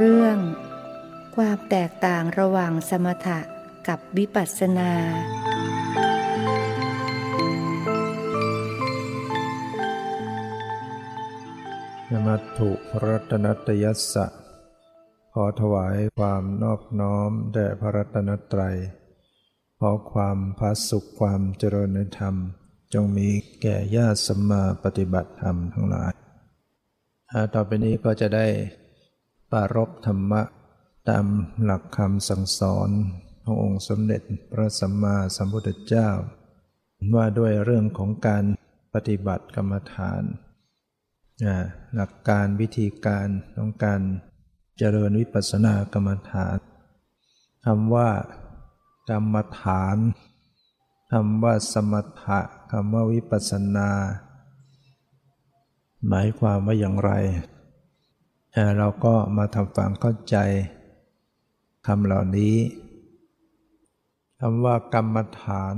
เรื่อง ความแตกต่างระหว่างสมถะกับวิปัสสนา นมัตถุรัตนตยัสสะ ขอถวายความนอบน้อมแด่พระรัตนตรัย ขอความพาสุขความเจริญในธรรม จงมีแก่ญาติสัมมาปฏิบัติธรรมทั้งหลาย ต่อไปนี้ก็จะได้ ปารบธรรมะตามหลักคำสั่งสอนขององค์สมเด็จพระสัมมาสัมพุทธเจ้า ว่าด้วยเรื่องของการปฏิบัติกรรมฐาน หลักการวิธีการของการเจริญวิปัสสนากรรมฐานคำว่ากรรมฐานคำว่าสมถะคำว่าวิปัสสนา หมายความว่าอย่างไร เราก็มาทำความเข้าใจคำเหล่านี้คำว่ากรรมฐาน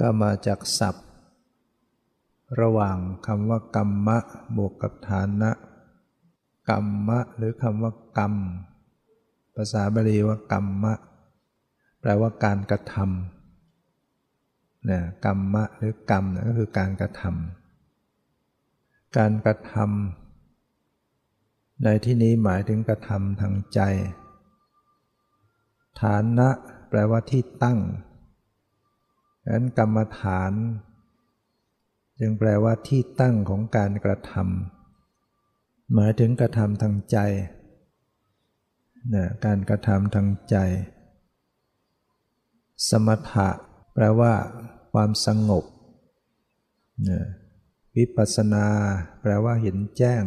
ก็มาจากศัพท์ ระหว่างคำว่ากรรมะบวกกับฐานะ กรรมะ หรือคำว่ากรรม ภาษาบาลีว่ากรรมะ แปลว่าการกระทำนะกรรมะหรือกรรมก็คือการกระทำการกระทำ ในที่นี้หมายถึงกระทำทางใจ ฐานะแปลว่าที่ตั้งดังนั้นกรรมฐาน จึงแปลว่าที่ตั้งของการกระทำหมายถึงกระทำทางใจนะการกระทำทางใจ สมถะแปลว่า ความสงบนะวิปัสสนา แปลว่าเห็นแจ้ง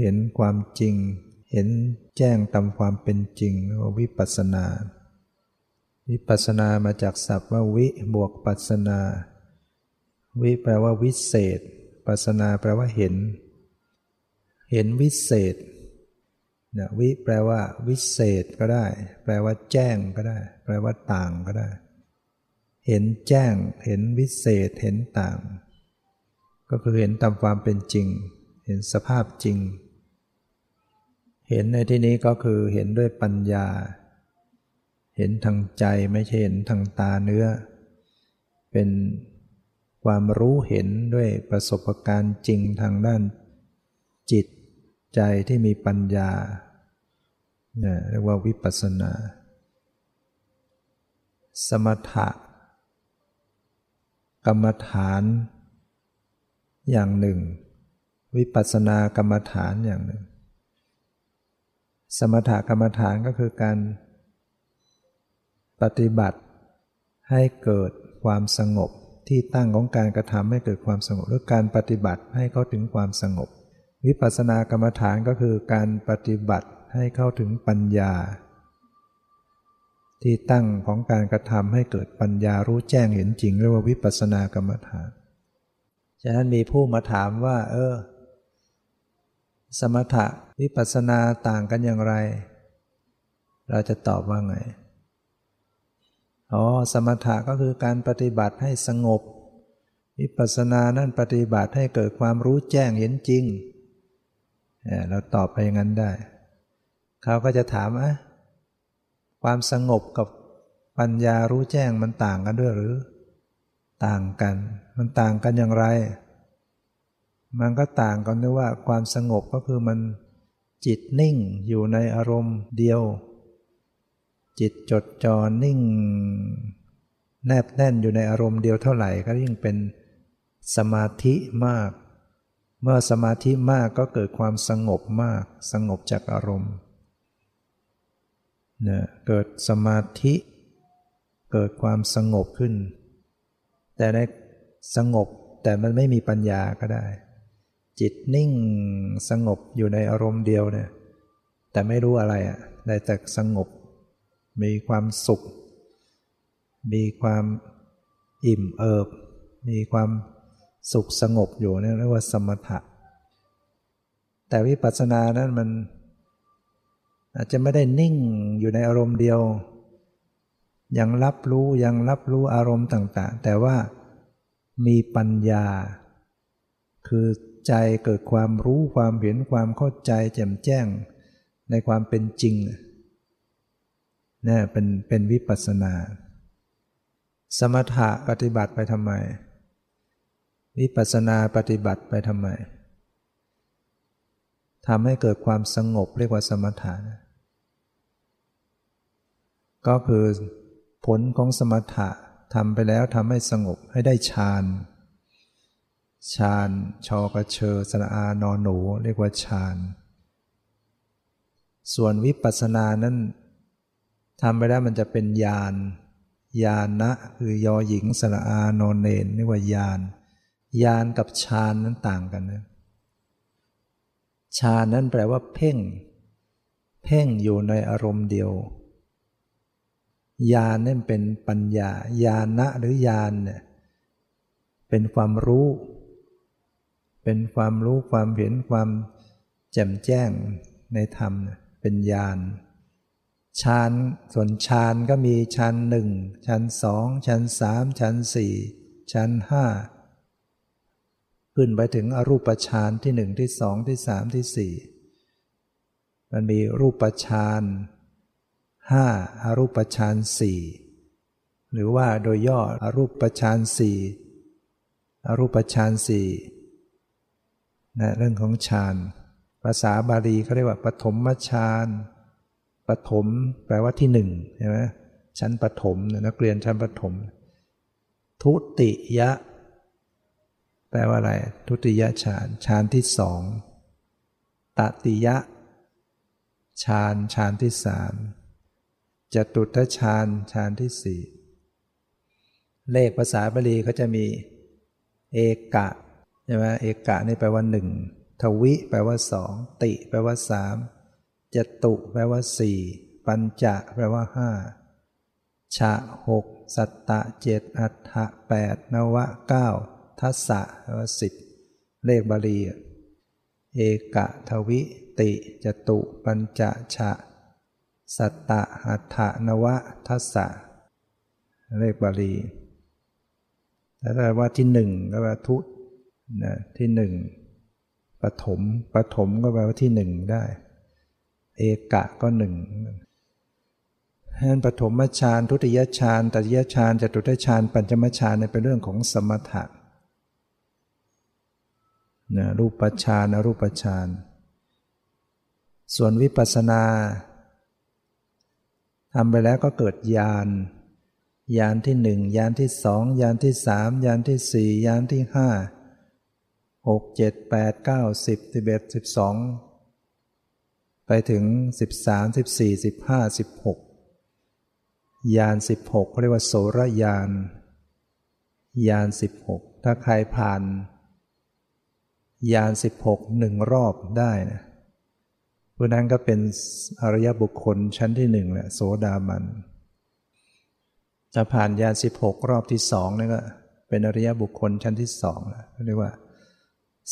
เห็นความจริง เห็นแจ้งตามความเป็นจริงว่าวิปัสนา วิปัสนามาจากศัพท์ว่าวิบวกปัสนา วิแปลว่าวิเศษ ปัสนาแปลว่าเห็น เห็นวิเศษนะวิแปลว่า วิเศษก็ได้ แปลว่าแจ้งก็ได้ แปลว่าต่างก็ได้ เห็นแจ้ง เห็นวิเศษ เห็นต่าง ก็คือเห็นตามความเป็นจริง เห็นสภาพจริง เห็นในที่นี้ก็คือเห็นด้วยปัญญา เห็นทางใจไม่ใช่เห็นทางตาเนื้อ เป็นความรู้เห็นด้วยประสบการณ์จริงทางด้านจิตใจที่มีปัญญาเรียกว่าวิปัสสนา สมถะ กรรมฐาน อย่างหนึ่ง วิปัสสนากรรมฐานอย่างหนึ่ง สมถกรรมฐานก็คือการปฏิบัติให้เกิดความสงบที่ตั้งของการกระทำให้เกิดความสงบ หรือการปฏิบัติให้เข้าถึงความสงบ วิปัสสนากรรมฐานก็คือการปฏิบัติให้เข้าถึงปัญญา ที่ตั้งของการกระทำให้เกิดปัญญารู้แจ้งเห็นจริงเรียกว่าวิปัสสนากรรมฐาน ฉะนั้นมีผู้มาถามว่า เออ สมถะวิปัสสนาต่างกันอย่างไร เราจะตอบว่าไง อ๋อ สมถะก็คือการปฏิบัติให้สงบ วิปัสสนานั่นปฏิบัติให้เกิดความรู้แจ้งเห็นจริง เราตอบไปอย่างนั้นได้ เขาก็จะถามอะความสงบกับปัญญารู้แจ้งมันต่างกันด้วยหรือ ต่างกัน มันต่างกันอย่างไร มันก็ต่างกันด้วยว่าความสงบก็คือมันจิตนิ่งอยู่ในอารมณ์เดียว จิตจดจ่อนิ่ง แนบแน่นอยู่ในอารมณ์เดียวเท่าไหร่ก็ยิ่งเป็นสมาธิมาก เมื่อสมาธิมากก็เกิดความสงบมาก สงบจากอารมณ์เนี่ยเกิดสมาธิ เกิดความสงบขึ้น แต่ในสงบแต่มันไม่มีปัญญาก็ได้ จิตนิ่งสงบอยู่ในอารมณ์เดียวเนี่ย แต่ไม่รู้อะไรอะได้แต่สงบ มีความสุข มีความอิ่มเอิบ มีความสุขสงบอยู่นี่เรียกว่าสมถะ แต่วิปัสสนานั้นมัน อาจจะไม่ได้นิ่งอยู่ในอารมณ์เดียว ยังรับรู้ยังรับรู้อารมณ์ต่าง ๆ แต่ว่ามีปัญญา คือ ใจเกิดความรู้ความเห็นความเข้าใจแจ่มแจ้ง ในความเป็นจริงนี่เป็นเป็นวิปัสสนา สมถะปฏิบัติไปทำไม วิปัสสนาปฏิบัติไปทำไมทำให้เกิดความสงบเรียกว่าสมถะก็คือผลของสมถะทำไปแล้วทำให้สงบให้ได้ฌาน ฌานชอกระเชอสระอานอนหนู เรียกว่าฌาน ส่วนวิปัสสนานั้นทำไปแล้วมันจะเป็นญาณญาณนะคือยอหญิงสระอานอนเนนเรียกว่าญาณญาณกับฌานนั้นต่างกันนะฌานนั้นแปลว่าเพ่ง เพ่งอยู่ในอารมณ์เดียวญาณนั่นเป็นปัญญาญาณนะหรือญาณเนี่ยเป็นความรู้ เป็นความรู้ความเห็นความแจ่มแจ้งในธรรมเป็นญาณฌานส่วนฌานก็มีฌานหนึ่งฌานสองฌานสามฌานสี่ฌานห้าขึ้นไปถึงอรูปฌานที่หนึ่งที่สองที่สามที่สี่มันมีรูปฌานห้าอารูปฌานสี่หรือว่าโดยย่ออรูปฌานสี่อรูปฌานสี่ นะเรื่องของฌานภาษาบาลีเขาเรียกว่าปฐมฌานปฐมแปลว่าที่หนึ่งใช่ไหมชั้นปฐมนักเรียนชั้นปฐมทุติยะ แปลว่าอะไร ทุติยะฌานฌานที่สองตติยะฌานฌานที่สามจตุทฌานฌานที่สี่เลขภาษาบาลีเขาจะมี เอกะ ใช่ไหมเอกะนี่แปลว่าหนึ่งทวิแปลว่าสองติ แปลว่าสามจตุแปลว่าสี่ปัญจะแปลว่าห้าชะหกสัตตะเจ็ดอัฏฐะแปดนวะเก้าทัสสะแปลว่าสิบเลขบาลีเอกะทวิ ติจตุปัญจะชะ สัตตะอัฏฐนวะทัสสะเลขบาลีแต่ถ้าว่าที่หนึ่งก็แปลทุ นะที่หนึ่งปฐมปฐมก็แปลว่าที่หนึ่งได้ เอกะก็หนึ่งนั้นปฐมฌานทุติยฌานตติยฌานจตุตฌานปัญจมฌานเป็นเรื่องของสมถะนะรูปฌานอรูปฌาน ส่วนวิปัสสนาทำไปแล้วก็เกิดญาณญาณที่หนึ่งญาณที่สองญาณที่สามญาณที่สี่ญาณที่ห้า หกเจ็ดแปดเก้าสิบสิบเอ็ดสิบสองไปถึงสิบสามสิบสี่สิบห้าสิบหกยานสิบหกเรียกว่าโสรยาน ยานสิบหกถ้าใครผ่าน ยานสิบหกหนึ่งรอบได้นะผู้นั้นก็เป็นอริยบุคคลชั้นที่หนึ่งแหละโสดามันจะผ่านยานสิบหกรอบที่สองนี่ก็เป็นอริยบุคคลชั้นที่สองแล้วเรียกว่า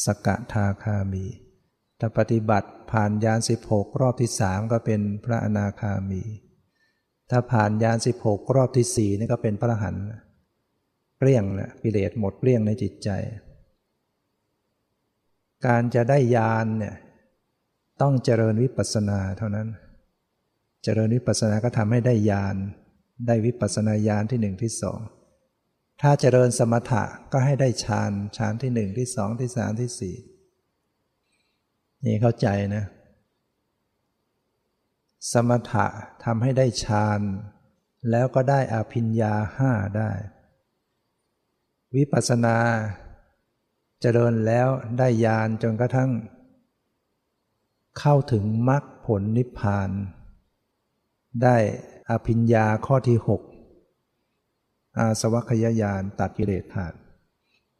สกทาคามี ถ้าปฏิบัติผ่านยานสิบหกรอบที่สามก็เป็นพระอนาคามี ถ้าผ่านยานสิบหกรอบที่สี่นี่ก็เป็นพระหันเปลี่ยงนะกิเลสหมดเปลี่ยงในจิตใจ การจะได้ยานเนี่ยต้องเจริญวิปัสสนาเท่านั้น เจริญวิปัสสนาก็ทำให้ได้ญาณได้วิปัสสนาญาณที่หนึ่งที่สอง ถ้าเจริญสมถะก็ให้ได้ฌานฌานที่หนึ่งที่สองที่สามที่สี่นี่เข้าใจนะ สมถะทำให้ได้ฌานแล้วก็ได้อภิญญาห้าได้ วิปัสสนาเจริญแล้วได้ญาณจนกระทั่ง เข้าถึงมรรคผลนิพพาน ได้อภิญญาข้อที่หก อาสวัคยายานตัดกิเลสผ่าน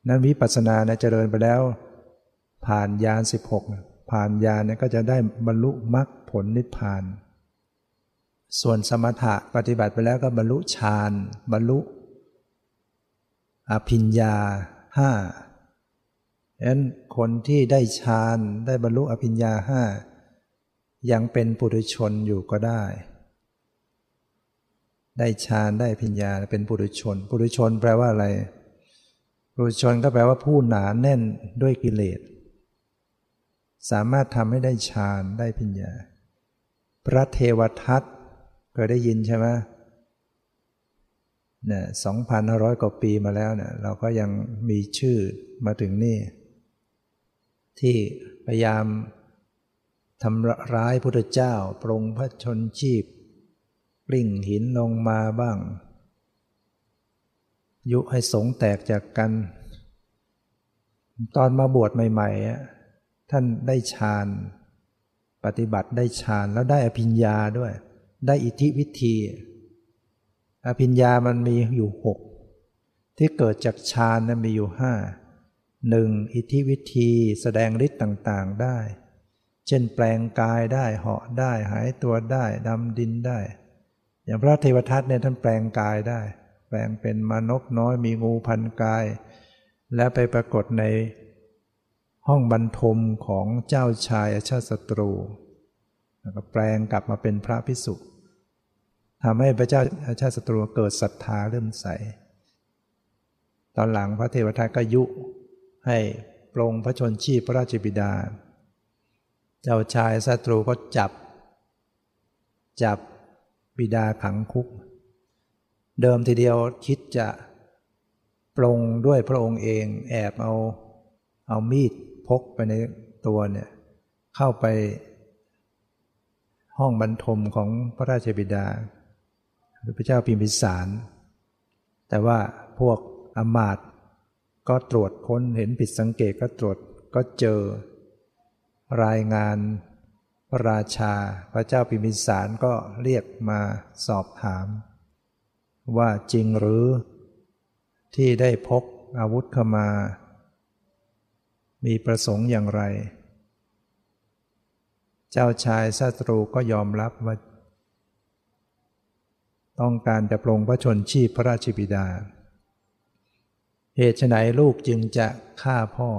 นั้นวิปัสสนาเนี่ยเจริญไปแล้ว ผ่านญาณสิบหกผ่านญาณเนี่ยก็จะได้บรรลุมรรคผลนิพพาน ส่วนสมถะปฏิบัติไปแล้วก็บรรลุฌานบรรลุ อภิญญาห้าฉะนั้นคนที่ได้ฌานได้บรรลุอภิญญาห้ายังเป็นปุถุชนอยู่ก็ได้ ได้ฌานได้อภิญญาเป็นปุถุชน ปุถุชนแปลว่าอะไร ปุถุชนก็แปลว่าผู้หนาแน่นด้วยกิเลส สามารถทำให้ได้ฌานได้ปัญญา พระเทวทัตเคยได้ยินใช่ไหมเนี่ยสองพันห้าร้อยกว่าปีมาแล้วเนี่ยเราก็ยังมีชื่อมาถึงนี่ ที่พยายามทำร้ายพุทธเจ้า ปรงพระชนชีพ กลิ่งหินลงมาบ้าง ยุให้สงแตกจากกัน ตอนมาบวชใหม่ๆท่านได้ฌานปฏิบัติได้ฌานแล้วได้อภิญญาด้วย ได้อิทธิวิธี อภิญญามันมีอยู่หกที่เกิดจากฌานนั้นมีอยู่ห้าหนึ่งอิทธิวิธีแสดงฤทธิ์ต่างๆได้ เช่นแปลงกายได้เหาะได้หายตัวได้ดำดินได้ อย่างพระเทวทัตเนี่ยท่านแปลงกายได้ แปลงเป็นมานกน้อยมีงูพันกาย และไปปรากฏในห้องบรรทมของเจ้าชายอาชาติศัตรูแล้วก็แปลงกลับมาเป็นพระพิสุทำให้พระเจ้าอาชาติศัตรูเกิดศรัทธาเริ่มใส ตอนหลังพระเทวทัตก็ยุให้ปรงพระชนชีพพระราชบิดา เจ้าชายศัตรูก็จับ จับ บิดาขังคุก เดิมทีเดียวคิดจะปรงด้วยพระองค์เองแอบเอาเอามีดพกไปในตัวเนี่ยเข้าไปห้องบรรทมของพระราชบิดาหรือพระเจ้าพิมพิสาร แต่ว่าพวกอมาตก็ตรวจค้นเห็นผิดสังเกตก็ตรวจก็เจอรายงาน พระราชาพระเจ้าพิมิสารก็เรียกมาสอบถาม ว่าจริงหรือที่ได้พกอาวุธเข้ามา มีประสงค์อย่างไร เจ้าชายศัตรูก็ยอมรับว่า ต้องการจะปรงพระชนชีพพระราชบิดา เหตุไฉนลูกจึงจะฆ่าพ่อ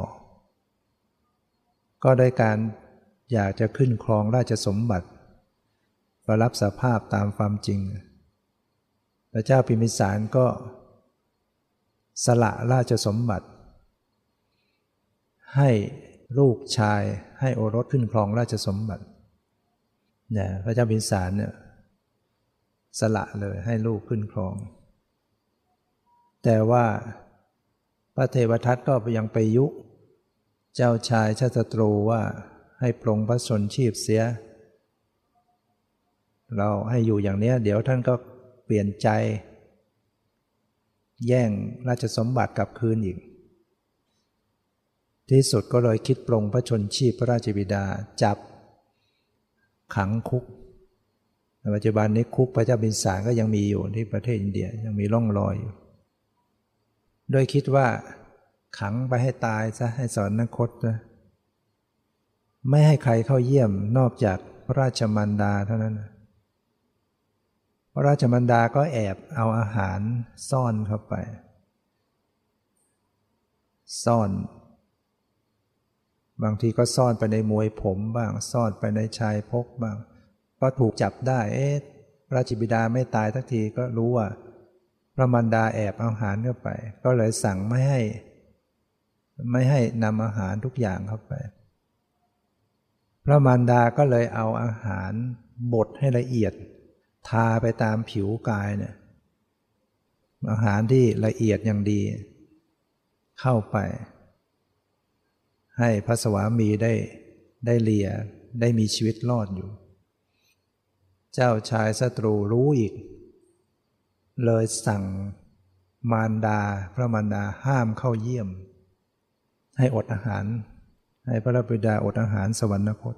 ก็ได้การ อยากจะขึ้นครองราชสมบัติก็รับสภาพตามความจริง พระเจ้าพิมิสารก็สละราชสมบัติ ให้ลูกชายให้โอรสขึ้นครองราชสมบัติเนี่ยพระเจ้าพิมิสารเนี่ยสละเลยให้ลูกขึ้นครอง แต่ว่าพระเทวทัตก็ยังไปยุ เจ้าชายชาตตรูว่า ให้ปรงพระชนชีพเสีย เราให้อยู่อย่างนี้เดี๋ยวท่านก็เปลี่ยนใจ แย่งราชสมบัติกลับคืนอีก ที่สุดก็เลยคิดปรงพระชนชีพพระราชบิดาจับ ขังคุกในปัจจุบันนี้คุกพระเจ้าบินสารก็ยังมีอยู่ที่ประเทศอินเดียยังมีร่องรอยอยู่ โดยคิดว่าขังไปให้ตายซะให้สอนนักคตนะ ไม่ให้ใครเข้าเยี่ยมนอกจากพระราชมันดาเท่านั้น พระราชมันดาก็แอบเอาอาหารซ่อนเข้าไป ซ่อน บางทีก็ซ่อนไปในมวยผมบ้าง ซ่อนไปในชายพกบ้าง ก็ถูกจับได้ เอ๊ะราชบิดาไม่ตายทักทีก็รู้ว่า พระมันดาแอบเอาอาหารเข้าไป ก็เลยสั่งไม่ให้ ไม่ให้นำอาหารทุกอย่างเข้าไป พระมารดาก็เลยเอาอาหารบดให้ละเอียด ทาไปตามผิวกายเนี่ยอาหารที่ละเอียดอย่างดี เข้าไป ให้พระสวามีได้ได้เลียได้มีชีวิตรอดอยู่ เจ้าชายศัตรูรู้อีก เลยสั่งมารดาพระมารดาห้ามเข้าเยี่ยม ให้อดอาหาร ให้พระบิดาอดอาหารสวรรคต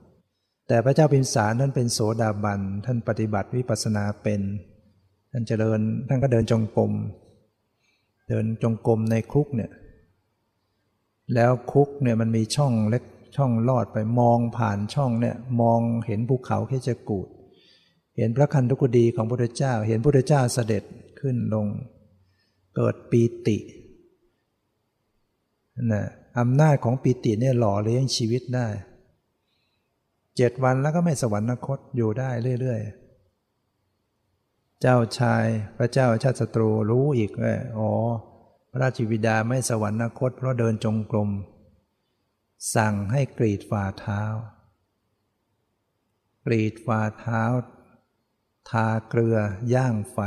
แต่พระเจ้าพิมสารท่านเป็นโสดาบัน ท่านปฏิบัติวิปัสสนาเป็น ท่านเจริญ ท่านก็เดินจงกรม เดินจงกรมในคุกเนี่ย แล้วคุกเนี่ยมันมีช่องเล็กช่องลอดไปมองผ่านช่องเนี่ยมองเห็นภูเขาแค่จะกูดเห็นพระคันธุกุดีของพระพุทธเจ้า เห็นพระพุทธเจ้าเสด็จขึ้นลง เกิดปีตินะ อำนาจของปิติเนี่ยหล่อเลี้ยงชีวิตได้เจ็ดวันแล้วก็ไม่สวรรคตอยู่ได้เรื่อยๆ เจ้าชายพระเจ้าชาติศัตรูรู้อีกว่าอ๋อ พระราชบิดาไม่สวรรคตเพราะเดินจงกรม สั่งให้กรีดฝ่าเท้า กรีดฝ่าเท้า ทาเกลือย่างไฟ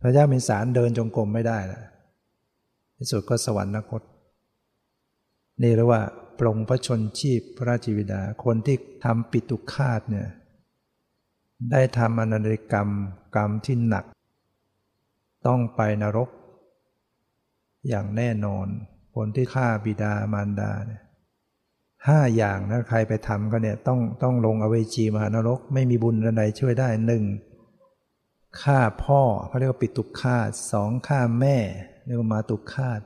พระเจ้ามิสารเดินจงกรมไม่ได้ล้วที่สุดก็สวรรคต นี่เรียกว่าปรงพระชนชีพพระราชวิดา คนที่ทำปิตุคาตเนี่ยได้ทำอนันตกรรมกรรมที่หนัก ต้องไปนรก อย่างแน่นอน คนที่ฆ่าบิดามารดาเนี่ยห้าอย่างนะใครไปทำก็เนี่ยต้องต้องลงอเวจีมหานรก ไม่มีบุญใดช่วยได้หนึ่งฆ่าพ่อเขาเรียกว่าปิตุคาตสองฆ่าแม่ เรียกว่ามาตุคาต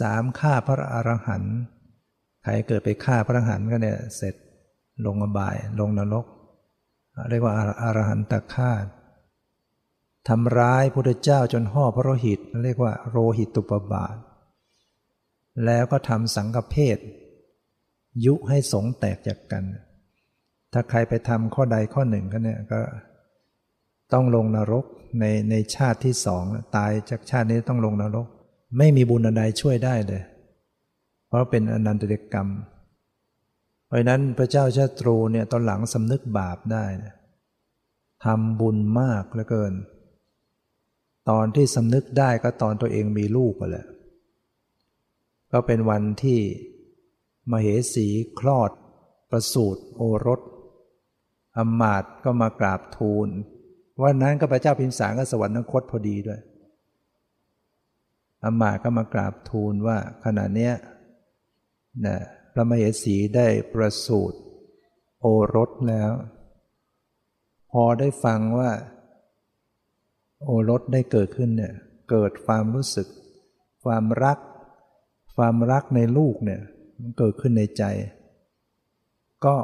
สามฆ่าพระอรหันต์ ใครเกิดไปฆ่าพระหันก็เนี่ยเสร็จลงอบาย ลงนรก เรียกว่าอารหันตฆาตทำร้ายพุทธเจ้าจนห่อพระโลหิต เรียกว่าโรหิตตุปบาท แล้วก็ทำสังฆเพศ ยุให้สงแตกจากกัน ถ้าใครไปทำข้อใดข้อหนึ่งก็เนี่ยก็ต้องลงนรกในในชาติที่สองตายจากชาตินี้ต้องลงนรก ไม่มีบุญใดช่วยได้เลย เพราะเป็นอนันตเดกรรม เพราะนั้นพระเจ้าชาตรูเนี่ยตอนหลังสำนึกบาปได้ทำบุญมากเหลือเกิน ตอนที่สำนึกได้ก็ตอนตัวเองมีลูกไปแหละ ก็เป็นวันที่มเหสีคลอด ประสูติโอรสอมาตก็มากราบทูลวันนั้นก็พระเจ้าพิมสารก็สวรรคตพอดีด้วยอมาตก็มากราบทูลว่าขณะเนี้ย นะพระมเหสีได้ประสูติโอรสแล้ว พอได้ฟังว่า โอรสได้เกิดขึ้นเนี่ยเกิดความรู้สึก ความรัก ความรักในลูกเนี่ยมันเกิดขึ้นในใจ ก็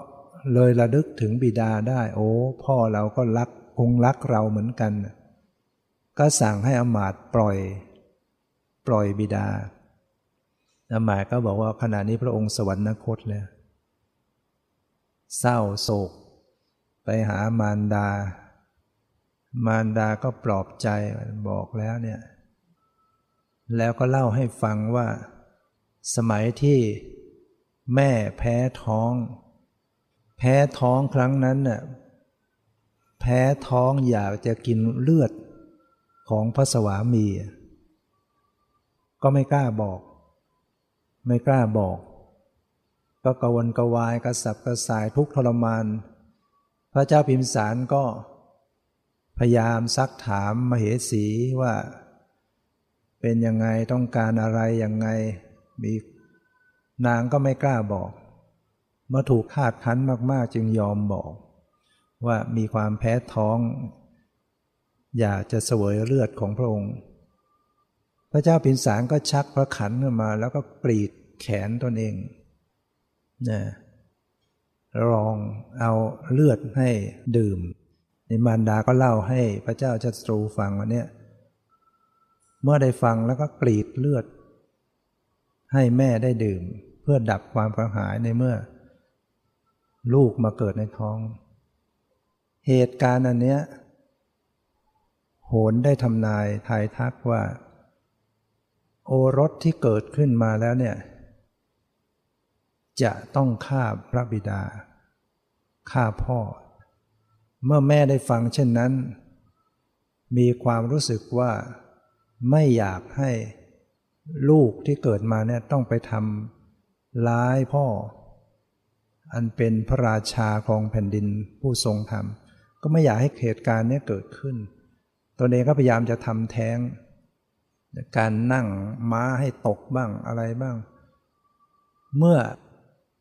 เลยระลึกถึงบิดาได้ โอ้พ่อเราก็รักองคงรักเราเหมือนกัน ก็สั่งให้อมาตปล่อย ปล่อยบิดา อามาก็บอกว่าขณะนี้พระองค์สวรรคตแล้วเศร้าโศก ไปหามารดา มารดาก็ปลอบใจบอกแล้วเนี่ย แล้วก็เล่าให้ฟังว่า สมัยที่แม่แพ้ท้อง แพ้ท้องครั้งนั้นน่ะแพ้ท้องอยากจะกินเลือดของพระสวามี ก็ไม่กล้าบอก ไม่กล้าบอก ก็กวนกวายกระสับกระส่ายทุกทรมาน พระเจ้าพิมสารก็ พยายามซักถามมเหสีว่า เป็นยังไงต้องการอะไรยังไงมีนางก็ไม่กล้าบอก เมื่อถูกคาดคั้นมากๆจึงยอมบอก ว่ามีความแพ้ท้อง อยากจะเสวยเลือดของพระองค์ พระเจ้าพินสารก็ชักพระขันขึ้นมา แล้วก็ปรีดแขนตนเองนะลองเอาเลือดให้ดื่มในมารดาก็เล่าให้พระเจ้าชัตรูฟังวันนี้เมื่อได้ฟังแล้วก็กรีดเลือด ให้แม่ได้ดื่ม เพื่อดับความกระหายในเมื่อ ลูกมาเกิดในท้อง เหตุการณ์อันเนี้ยโหนได้ทำนายทายทักว่า โอรสที่เกิดขึ้นมาแล้วเนี่ย จะต้องฆ่าพระบิดา ฆ่าพ่อ เมื่อแม่ได้ฟังเช่นนั้น มีความรู้สึกว่าไม่อยากให้ลูกที่เกิดมาเนี่ยต้องไปทำร้ายพ่อ อันเป็นพระราชาของแผ่นดินผู้ทรงธรรม ก็ไม่อยากให้เหตุการณ์นี้เกิดขึ้นตัวเองก็พยายามจะทำแท้ง การนั่งม้าให้ตกบ้างอะไรบ้าง เมื่อ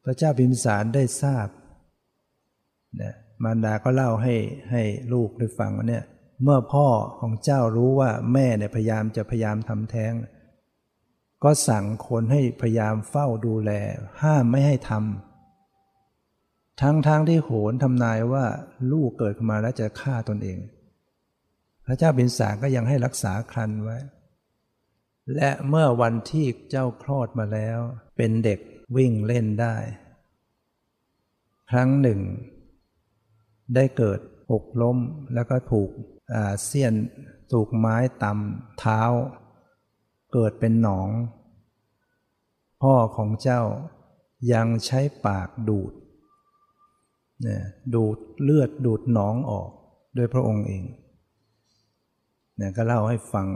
พระเจ้าพิมสารได้ทราบเนี่ยมารดาก็เล่าให้ให้ลูกได้ฟังว่าเนี่ยเมื่อพ่อของเจ้ารู้ว่าแม่เนี่ยพยายามจะพยายามทำแท้ง ก็สั่งคนให้พยายามเฝ้าดูแล ห้ามไม่ให้ทำทั้งทั้งที่โหนทำนายว่าลูกเกิดมาแล้วจะฆ่าตนเอง พระเจ้าบินสารก็ยังให้รักษาครันไว้ และเมื่อวันที่เจ้าคลอดมาแล้ว เป็นเด็กวิ่งเล่นได้ ครั้งหนึ่ง ได้เกิดหกล้มแล้วก็ถูกเสี้ยนถูกไม้ตำเท้า เกิดเป็นหนอง พ่อของเจ้ายังใช้ปากดูดเนี่ยดูดเลือดดูดหนองออกโดยพระองค์เองเนี่ยก็เล่าให้ฟัง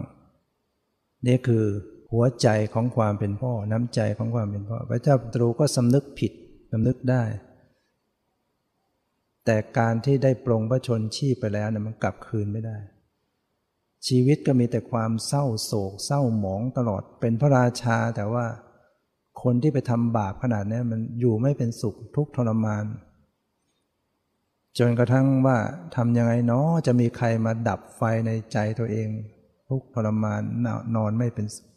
นี่คือหัวใจของความเป็นพ่อ น้ำใจของความเป็นพ่อ พระเจ้าตรูก็สำนึกผิดสำนึกได้ แต่การที่ได้ปรงพระชนชีพไปแล้วเนี่ยมันกลับคืนไม่ได้ ชีวิตก็มีแต่ความเศร้าโศก เศร้าหมองตลอดเป็นพระราชาแต่ว่าคนที่ไปทำบาปขนาดนี้มันอยู่ไม่เป็นสุขทุกทรมาน จนกระทั่งว่าทำยังไงเนาะจะมีใครมาดับไฟในใจตัวเอง ทุกทรมานนอนไม่เป็นสุข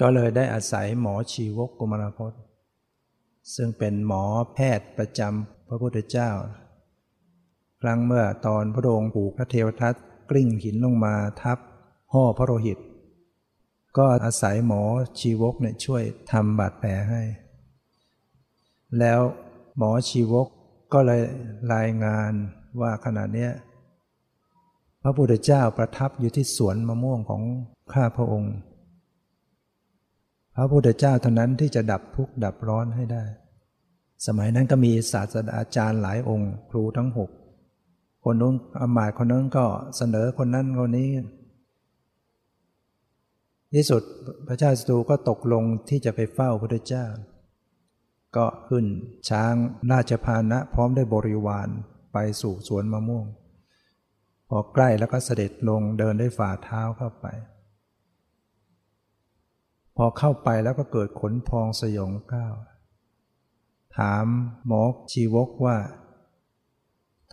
ก็เลยได้อาศัยหมอชีวกกุมารพจน์ ซึ่งเป็นหมอแพทย์ประจำพระพุทธเจ้า ครั้งเมื่อตอนพระองค์ผูกพระเทวทัตกลิ้งหินลงมาทับห่อพระโลหิต ก็อาศัยหมอชีวกเนี่ยช่วยทำบาดแผลให้ แล้วหมอชีวกก็เลยรายงานว่าขณะเนี้ย พระพุทธเจ้าประทับอยู่ที่สวนมะม่วงของข้าพระองค์ พระพุทธเจ้าเท่านั้นที่จะดับทุกข์ดับร้อนให้ได้ สมัยนั้นก็มีศาสตราจารย์หลายองค์ครูทั้งหกคนนู้นอมาตคนนั้นก็เสนอคนนั้นคนนี้ที่สุดพระเจ้าสตูก็ตกลงที่จะไปเฝ้าพระพุทธเจ้า ก็ขึ้นช้างราชพานะพร้อมด้วยบริวารไปสู่สวนมะม่วง พอใกล้แล้วก็เสด็จลงเดินด้วยฝ่าเท้าเข้าไป พอเข้าไปแล้วก็เกิดขนพองสยองก้าวถามหมอชีวกว่า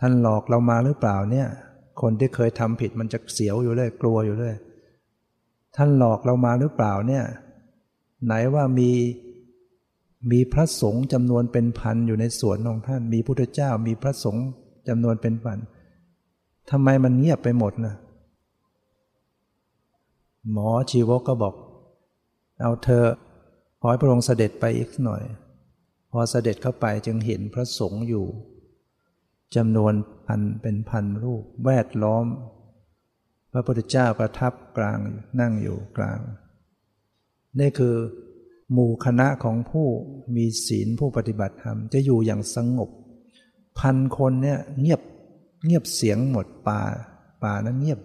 ท่านหลอกเรามาหรือเปล่าเนี่ย คนที่เคยทำผิดมันจะเสียวอยู่เลยกลัวอยู่เลย ท่านหลอกเรามาหรือเปล่าเนี่ย ไหนว่ามีมีพระสงฆ์จำนวนเป็นพันอยู่ในสวนของท่าน มีพุทธเจ้ามีพระสงฆ์จำนวนเป็นพัน ทำไมมันเงียบไปหมดนะหมอชีวกก็บอก เอาเธอขอให้พระองค์เสด็จไปอีกหน่อย พอเสด็จเข้าไปจึงเห็นพระสงฆ์อยู่จำนวนพันเป็นพันรูปแวดล้อม พระพุทธเจ้าประทับกลางนั่งอยู่กลาง นี่คือ หมู่คณะของผู้มีศีลผู้ปฏิบัติธรรม จะอยู่อย่างสงบ พันคนเนี่ยเงียบ เงียบเสียงหมดป่า ป่านั้นเงียบ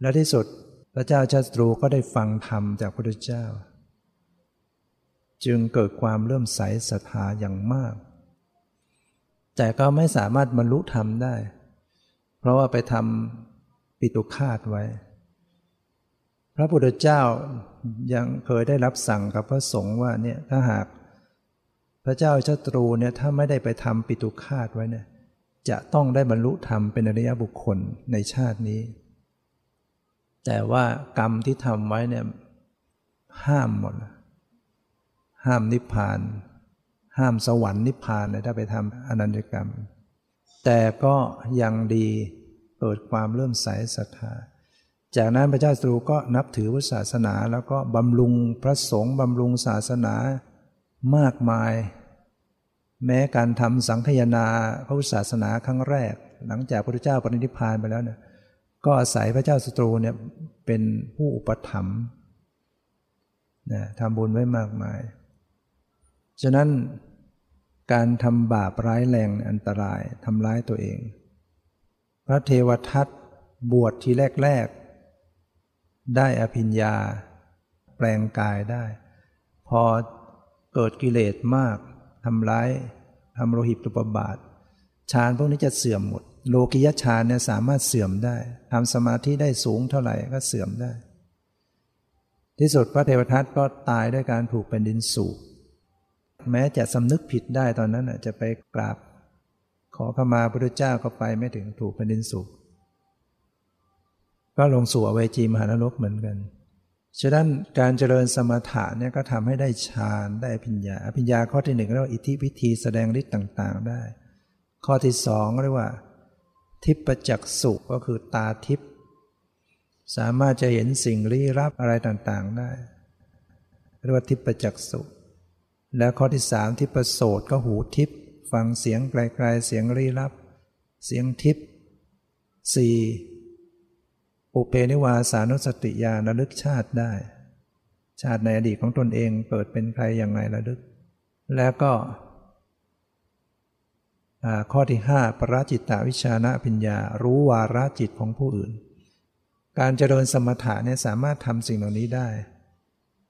และที่สุดพระเจ้าชาตรูก็ได้ฟังธรรมจากพระพุทธเจ้า จึงเกิดความเริ่มใสศรัทธาอย่างมาก แต่ก็ไม่สามารถบรรลุธรรมได้ เพราะว่าไปทำปิตุคาตไว้ พระพุทธเจ้ายังเคยได้รับสั่งกับพระสงฆ์ว่าเนี่ยถ้าหากพระเจ้าชาตรูเนี่ยถ้าไม่ได้ไปทำปิตุคาตไว้เนี่ย จะต้องได้บรรลุธรรมเป็นอริยบุคคลในชาตินี้ แต่ว่ากรรมที่ทำไว้เนี่ยห้ามหมด ห้ามนิพพาน ห้ามสวรรค์นิพพานเลยถ้าไปทำอนันตกรรม แต่ก็ยังดีเปิดความเริ่มใสศรัทธา จากนั้นพระเจ้าสรูก็นับถือพุทธศาสนา แล้วก็บำรุงพระสงฆ์บำรุงศาสนามากมาย แม้การทำสังคยนาพระพุทธศาสนาครั้งแรก หลังจากพระพุทธเจ้าปรินิพพานไปแล้วเนี่ยก็อาศัยพระเจ้าสตรูเนี่ยเป็นผู้อุปถัมภ์นะทำบุญไว้มากมาย ฉะนั้นการทำบาปร้ายแรงอันตรายทำร้ายตัวเอง พระเทวทัตบวชทีแรก ๆ ได้อภิญญา แปลงกายได้ พอเกิดกิเลสมาก ทำร้ายทำโลหิตตุปบาทฌานพวกนี้จะเสื่อมหมด โลกิยฌานเนี่ยสามารถเสื่อมได้ทำสมาธิได้สูงเท่าไหร่ก็เสื่อมได้ ที่สุดพระเทวทัตก็ตายด้วยการถูกเป็นดินสูบแม้จะสำนึกผิดได้ตอนนั้นจะไปกราบ ขอขมาพระพุทธเจ้าก็ไปไม่ถึงถูกเป็นดินสูบก็ลงสู่อเวจีมหานรกเหมือนกัน ฉะนั้นการเจริญสมถะเนี่ยก็ทำให้ได้ฌานได้อภิญญา อภิญญาข้อที่หนึ่งเรียกว่าอิทธิพิธีแสดงฤทธิ์ต่าง ๆ ได้ ข้อที่สองเรียกว่า ทิพจักสุก็คือตาทิพสามารถจะเห็นสิ่งลี้ลับอะไรต่างๆได้ เรียกว่าทิพจักสุแล้วข้อที่สามทิพโสตก็หูทิพฟังเสียงไกลๆเสียงลี้ลับ เสียงทิพสี่ อุเปนิวาสานุสติญาณลึกชาติได้ ชาติในอดีตของตนเองเกิดเป็นใครอย่างไรระลึก แล้วก็ ข้อที่ 5 ปราจิตตวิชานะปัญญา รู้วาระจิตของผู้อื่น การเจริญสมถะเนี่ยสามารถทำสิ่งเหล่านี้ได้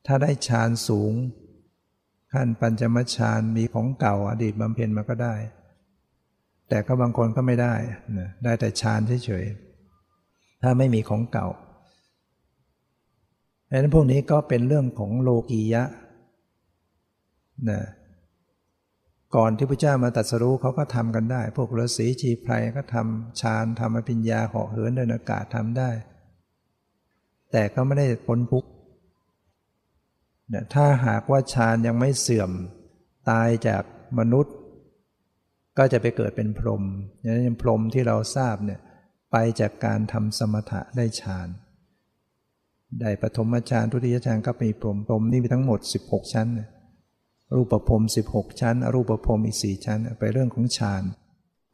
ถ้าได้ฌานสูง ขั้นปัญจมฌานมีของเก่าอดีตบำเพ็ญมาก็ได้ แต่ก็บางคนก็ไม่ได้นะได้แต่ฌานเฉยๆ ถ้าไม่มีของเก่าดังนั้นพวกนี้ก็เป็นเรื่องของโลกียะนะก่อนที่พระเจ้ามาตัดสรู้เขาก็ทำกันได้ พวกฤาษีชีไพรก็ทำฌานทำอภิญญาเหาะเหินเดินอากาศทำได้ แต่ก็ไม่ได้พ้นทุกข์ถ้าหากว่าฌานยังไม่เสื่อมตายจากมนุษย์ ก็จะไปเกิดเป็นพรหมอย่างนั้นพรหมที่เราทราบเนี่ย ไปจากการทำสมถะได้ฌานได้ปฐมฌานทุติยฌานก็มีพรมพรมนี่มีทั้งหมด 16 ชั้น รูปภพ16 ชั้น อรูปภพอีกสี่ชั้นไปเรื่องของฌาน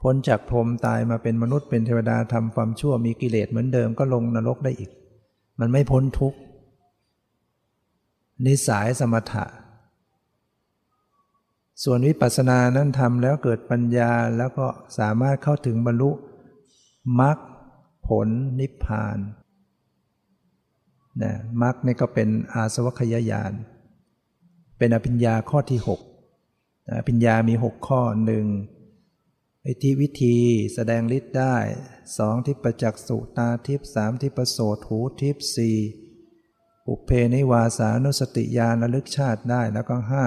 พ้นจากพรมตายมาเป็นมนุษย์เป็นเทวดาทำความชั่วมีกิเลสเหมือนเดิมก็ลงนรกได้อีก มันไม่พ้นทุกข์นิสัยสมถะ ส่วนวิปัสสนานั้นทำแล้วเกิดปัญญาแล้วก็สามารถเข้าถึงบรรลุ มรรคผลนิพพานนะมรรคนี่ก็เป็นอาสวัคยายาน เป็นอภิญญาข้อที่6อภิญญามี 6 ข้อหนึ่งไอที่วิธีแสดงฤทธิ์ได้สองทิประจักษุตาทิพสามทิประโสถูทิพสี่อุเพนิวาสานุสติญาณระลึกชาติได้แล้วก็ห้า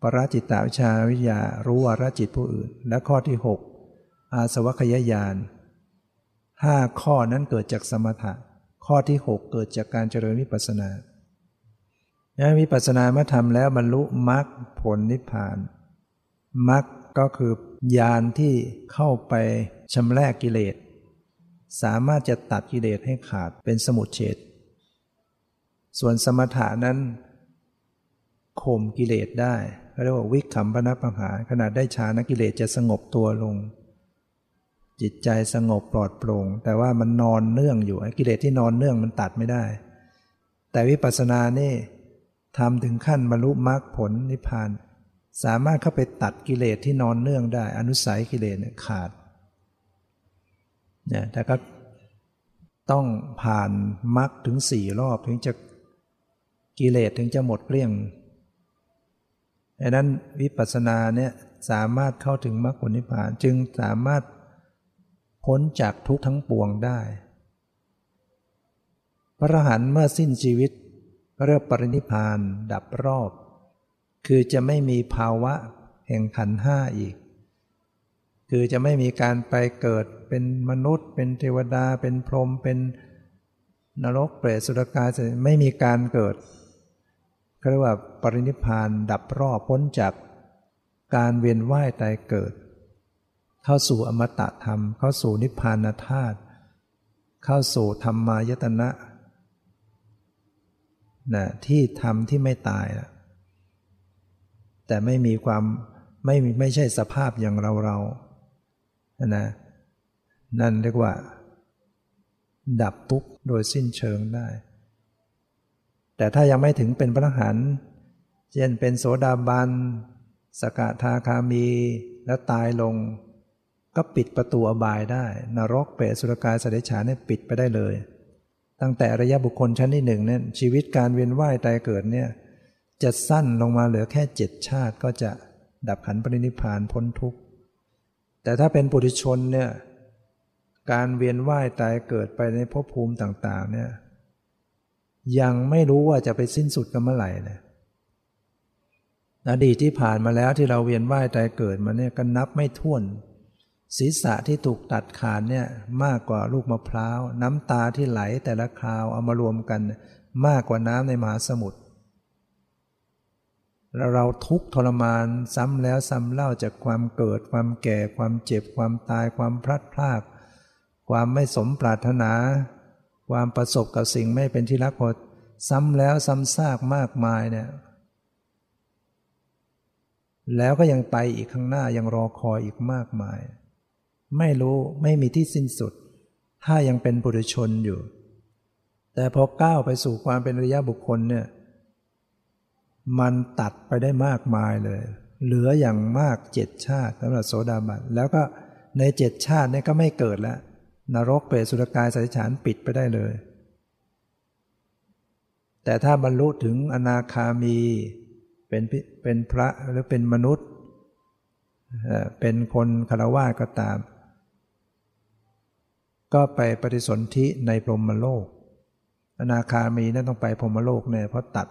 ปราจิตตาวิชาวิยารู้วาระจิตผู้อื่น และข้อที่ 6 อาสวัคยายานห้าข้อนั้นเกิดจากสมถะ ข้อที่ 6 เกิดจากการเจริญวิปัสสนานะวิปัสสนาเมื่อทำแล้วบรรลุมรรคผลนิพพานมรรคก็คือญาณที่เข้าไปชำระกิเลส สามารถจะตัดกิเลสให้ขาดเป็นสมุทเฉดส่วนสมถะนั้นข่มกิเลสได้เขาเรียกว่าวิคัมพนัปัญหาขนาดได้ฌานกิเลสจะสงบตัวลง จิตใจสงบปลอดโปร่ง แต่ว่ามันนอนเนื่องอยู่กิเลสที่นอนเนื่องมันตัดไม่ได้ แต่วิปัสสนานี่ทำถึงขั้นบรรลุมรรคผลนิพพาน สามารถเข้าไปตัดกิเลสที่นอนเนื่องได้ อนุสัยกิเลสขาดเนี่ยแต่ก็ต้องผ่านมรรคถึงสี่รอบถึงจะกิเลสถึงจะหมดเกลี้ยงดังนั้นวิปัสสนาเนี่ยสามารถเข้าถึงมรรคผลนิพพานจึงสามารถ พ้นจากทุกทั้งปวงได้ พระหันเมื่อสิ้นชีวิตเรียกปรินิพานดับรอบ คือจะไม่มีภาวะแห่งขันห้าอีก คือจะไม่มีการไปเกิดเป็นมนุษย์ เป็นเทวดาเป็นพรหมเป็นนรกเปรตสุรกายไม่มีการเกิดเรียกว่าปรินิพานดับรอบพ้นจากการเวียนว่ายตายเกิด เข้าสู่อมตะธรรม เข้าสู่นิพพานธาตุเข้าสู่ธรรมายตนะนะที่ทำที่ไม่ตายนะแต่ไม่มีความไม่ไม่ใช่สภาพอย่างเราเรานะนั่นเรียกว่า ดับทุกโดยสิ้นเชิงได้ แต่ถ้ายังไม่ถึงเป็นพระหันเช่นเป็นโสดาบันสกทาคามี แล้วตายลง ก็ปิดประตูอบายได้ นรกเปรตสุรกายสเดชาเนี่ยปิดไปได้เลย ตั้งแต่ระยะบุคคลชั้นที่หนึ่งเนี่ยชีวิตการเวียนว่ายตายเกิดเนี่ยจะสั้นลงมาเหลือแค่เจ็ดชาติก็จะดับขันปรินิพานพ้นทุกข์แต่ถ้าเป็นปุถุชนเนี่ยการเวียนว่ายตายเกิดไปในภพภูมิต่าง ๆ เนี่ยยังไม่รู้ว่าจะไปสิ้นสุดกันเมื่อไหร่เลยอดีตที่ผ่านมาแล้วที่เราเวียนว่ายตายเกิดมาเนี่ยก็นับไม่ถ้วน ศีรษะที่ถูกตัดขาดเนี่ยมากกว่าลูกมะพร้าว น้ำตาที่ไหลแต่ละคราวเอามารวมกัน มากกว่าน้ำในมหาสมุทรเราทุกทรมานซ้ำแล้วซ้ำเล่าจากความเกิด ความแก่ ความเจ็บ ความตาย ความพลัดพราก ความไม่สมปรารถนา ความประสบกับสิ่งไม่เป็นที่รักพอซ้ำแล้วซ้ำซากมากมายเนี่ยแล้วก็ยังไปอีกข้างหน้ายังรอคอยอีกมากมาย ไม่รู้ไม่มีที่สิ้นสุด ถ้ายังเป็นปุถุชนอยู่ แต่พอก้าวไปสู่ความเป็นริยะบุคคลเนี่ยมันตัดไปได้มากมายเลย เหลืออย่างมากเจ็ดชาติสำหรับโสดาบันแล้วก็ในเจ็ดชาตินี่ก็ไม่เกิดแล้ว นรกเปรตสุรกายสัจฉานปิดไปได้เลย แต่ถ้าบรรลุถึงอนาคามีเป็นเป็นพระหรือเป็นมนุษย์ เป็นคนคารวะก็ตาม ก็ไปปฏิสนธิในพรหมโลก อนาคามีนั่นต้องไปพรหมโลกเนี่ยเพราะตัด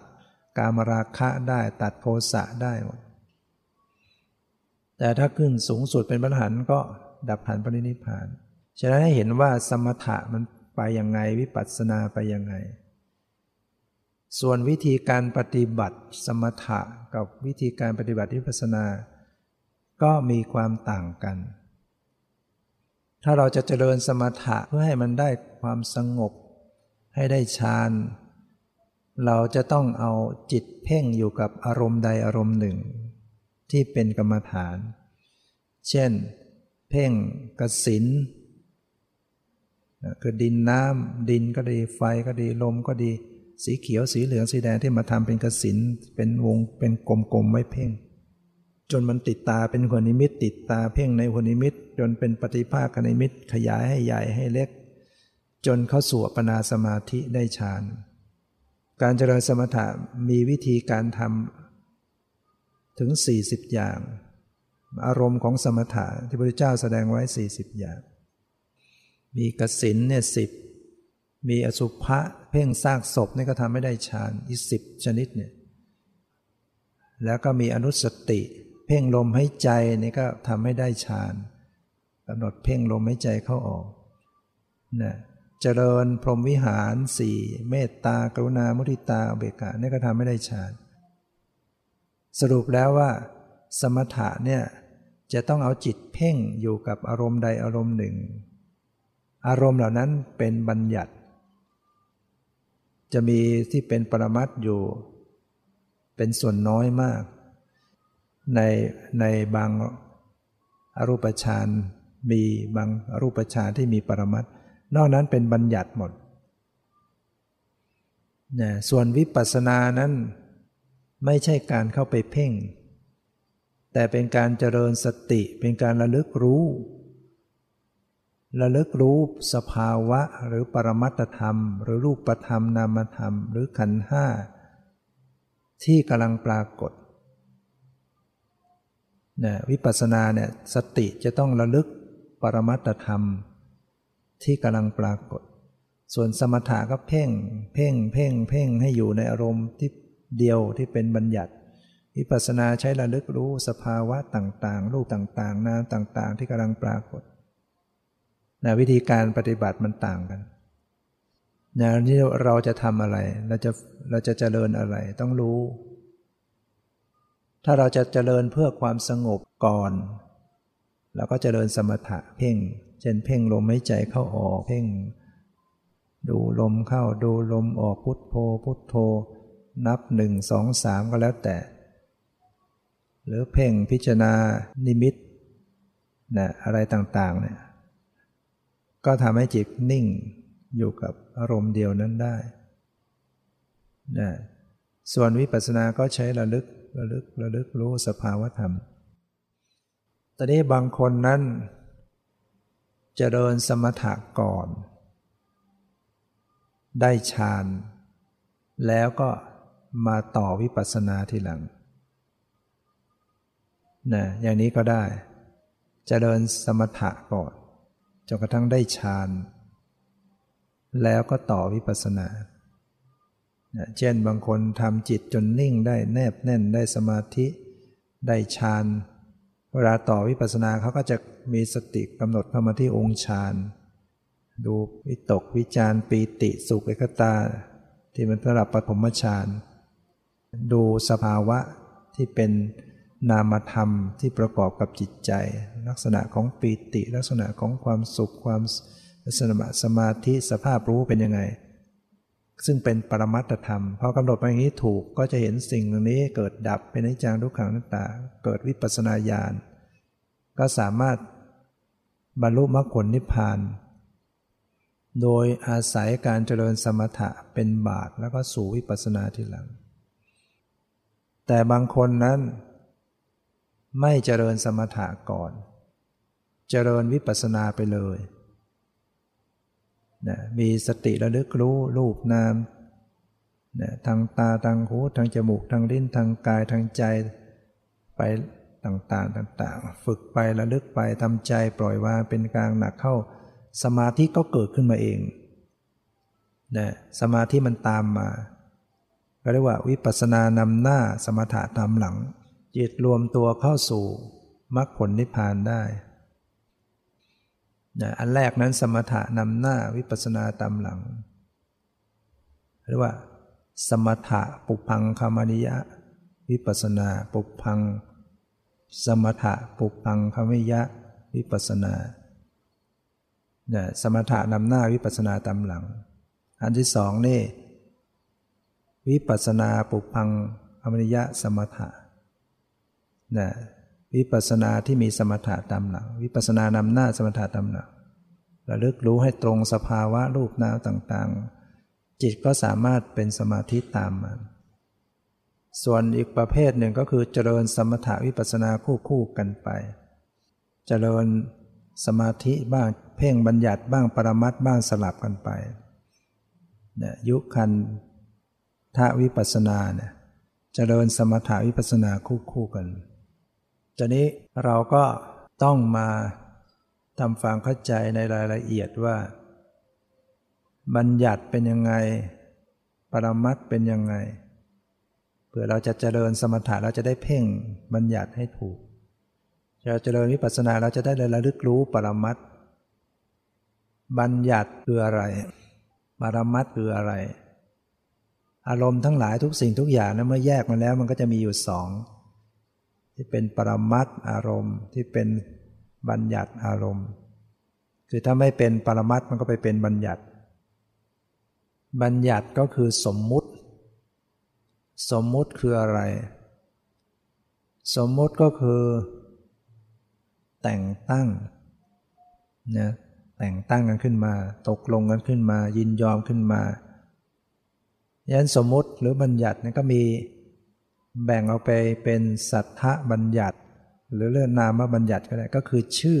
กามราคะได้ตัดโทสะได้หมดแต่ถ้าขึ้นสูงสุดเป็นพระหันก็ดับขันปรินิพาน ฉะนั้นให้เห็นว่าสมถะมันไปยังไงวิปัสสนาไปยังไง ส่วนวิธีการปฏิบัติสมถะกับวิธีการปฏิบัติวิปัสสนา ก็มีความต่างกัน ถ้าเราจะเจริญสมถะเพื่อให้มันได้ความสงบ ให้ได้ฌาน เราจะต้องเอาจิตเพ่งอยู่กับอารมณ์ใดอารมณ์หนึ่ง ที่เป็นกรรมฐาน เช่น เพ่งกสินคือดินน้ำดินก็ดีไฟก็ดีลมก็ดี สีเขียวสีเหลืองสีแดงที่มาทำเป็นกสินเป็นวงเป็นกลมๆไว้เพ่ง จนมันติดตาเป็นหัวนิมิต ติดตาเพ่งในหัวนิมิต จนเป็นปฏิภาคนิมิต ขยายให้ใหญ่ให้เล็ก จนเข้าสู่ปนาสมาธิได้ฌานการเจริญสมถะมีวิธีการทำถึง 40 อย่าง อารมณ์ของสมถะที่พระพุทธเจ้าแสดงไว้ 40 อย่าง มีกสินเนี่ยสิบมีอสุภะเพ่งซากศพนี่ก็ทำไม่ได้ฌานอีกสิบชนิดเนี่ยแล้วก็มีอนุสติ เพ่งลมให้ใจนี่ก็ทำให้ได้ฌานกำหนดเพ่งลมให้ใจเข้าออกนะเจริญพรหมวิหารสี่เมตตากรุณามุทิตาเบกขานี่ก็ทำไม่ได้ฌานสรุปแล้วว่า สมถะเนี่ยจะต้องเอาจิตเพ่งอยู่กับอารมณ์ใดอารมณ์หนึ่ง อารมณ์เหล่านั้นเป็นบัญญัติ จะมีที่เป็นปรมัตอยู่ เป็นส่วนน้อยมาก ในในบางอรูปฌานมีบางอรูปฌานที่มีปรมัตนอกนั้นเป็นบัญญัติหมดนะส่วนวิปัสสนานั้นไม่ใช่การเข้าไปเพ่ง แต่เป็นการเจริญสติเป็นการระลึกรู้ ระลึกรู้สภาวะหรือปรมัตธรรม หรือรูปธรรมนามธรรม หรือขันห้าที่กำลังปรากฏ นะวิปัสสนาเนี่ยสติจะต้องระลึกปรมัตธรรม ที่กำลังปรากฏ ส่วนสมถะก็เพ่ง เพ่ง เพ่ง เพ่งให้อยู่ในอารมณ์ที่เดียวที่เป็นบัญญัติ วิปัสสนาใช้ระลึกรู้สภาวะต่างๆ รูปต่างๆ นามต่างๆ ที่กำลังปรากฏนะวิธีการปฏิบัติมันต่างกันนะนี่เราจะทำอะไร เราจะเราจะเจริญอะไรต้องรู้ ถ้าเราจะเจริญเพื่อความสงบก่อนเราก็เจริญสมถะเพ่ง เช่นเพ่งลมหายใจเข้าออกเพ่ง ดูลมเข้าดูลมออกพุทโธพุทโธ นับหนึ่งสองสามก็แล้วแต่ หรือเพ่งพิจารณานิมิตนะอะไรต่างๆเนี่ยก็ทำให้จิตนิ่งอยู่กับอารมณ์เดียวนั้นได้นะส่วนวิปัสสนาก็ใช้ระลึก ระลึกระลึกรู้สภาวธรรม ตอนนี้บางคนนั้นจเจริญสมถะก่อน ได้ฌาน แล้วก็มาต่อวิปัสสนาทีหลังนะอย่างนี้ก็ได้จเจริญสมถะก่อนจนกระทั่งได้ฌาน แล้วก็ต่อวิปัสสนา เช่นบางคนทำจิตจนนิ่งได้แนบแน่นได้สมาธิ ได้ฌานเวลาต่อวิปัสสนาเขาก็จะมีสติกำหนดเข้ามาที่องค์ฌานดูวิตกวิจารปีติสุขเอกตา ที่มันระดับปฐมฌานดูสภาวะที่เป็นนามธรรมที่ประกอบกับจิตใจ ลักษณะของปีติ ลักษณะของความสุขความลักษณะสมาธิสภาพรู้เป็นยังไง ซึ่งเป็นปรมัตธรรมพอกำหนดมาอย่างนี้ถูกก็จะเห็นสิ่งนี้เกิดดับเป็นนิจังทุกขังนัตตา เกิดวิปัสนาญาณก็สามารถบรรลุมรรคผลนิพพาน โดยอาศัยการเจริญสมถะเป็นบาทแล้วก็สู่วิปัสนาทีหลัง แต่บางคนนั้น ไม่เจริญสมถะก่อน เจริญวิปัสนาไปเลย นะมีสติระลึกรู้รูปนามนะทางตาทางหูทางจมูกทางลิ้นทางกายทางใจไปต่างๆต่างๆ ฝึกไประลึกไปทำใจปล่อยวางเป็นกลางหนักเข้า สมาธิก็เกิดขึ้นมาเองนะสมาธิมันตามมาก็เรียกว่าวิปัสสนานำหน้าสมถะตามหลัง จิตรวมตัวเข้าสู่มรรคผลนิพพานได้ นะอันแรกนั้นสมถะนำหน้าวิปัสสนาตามหลัง เรียกว่า สมถะปุพังคามนิยะ วิปัสนาปุพัง สมถะปุพังคามิยะ วิปัสนาเนี่ยสมถะนำหน้าวิปัสนาตามหลัง อันที่สองนี่ วิปัสนาปุพังอมนิยะสมถะนะ วิปัสนาที่มีสมถะตามหลังวิปัสนานำหน้าสมถะตามหลังระลึกรู้ให้ตรงสภาวะรูปนามต่างๆ จิตก็สามารถเป็นสมาธิตามมันส่วนอีกประเภทหนึ่งก็คือเจริญสมถะวิปัสนาคู่คู่กันไป เจริญสมาธิบ้างเพ่งบัญญัติบ้างปรมัตบ้างสลับกันไปเนี่ยยุคันทะวิปัสนาเนี่ยเจริญสมถาวิปัสนาคู่คู่กัน จากนี้เราก็ต้องมาทำฟังเข้าใจในรายละเอียดว่า บัญญัติเป็นยังไง ปรมัตเป็นยังไง เพื่อเราจะเจริญสมถะเราจะได้เพ่งบัญญัติให้ถูกจะเจริญวิปัสสนาเราจะได้ระลึกรู้ปรมัตบัญญัติคืออะไร ปรมัตคืออะไร อารมณ์ทั้งหลายทุกสิ่งทุกอย่างนะเมื่อแยกมาแล้วมันก็จะมีอยู่สอง ที่เป็นปรมัตอารมณ์ ที่เป็นบัญญัติอารมณ์ คือถ้าไม่เป็นปรมัตมันก็ไปเป็นบัญญัติ บัญญัติก็คือสมมุติ สมมุติคืออะไร สมมุติก็คือ แต่งตั้งนะแต่งตั้งกันขึ้นมา ตกลงกันขึ้นมา ยินยอมขึ้นมายันสมมุติหรือบัญญัตินี่ก็มี แบ่งเอาไปเป็นสัทธบัญญัติ หรือเรื่องนามบัญญัติก็ได้ก็คือชื่อ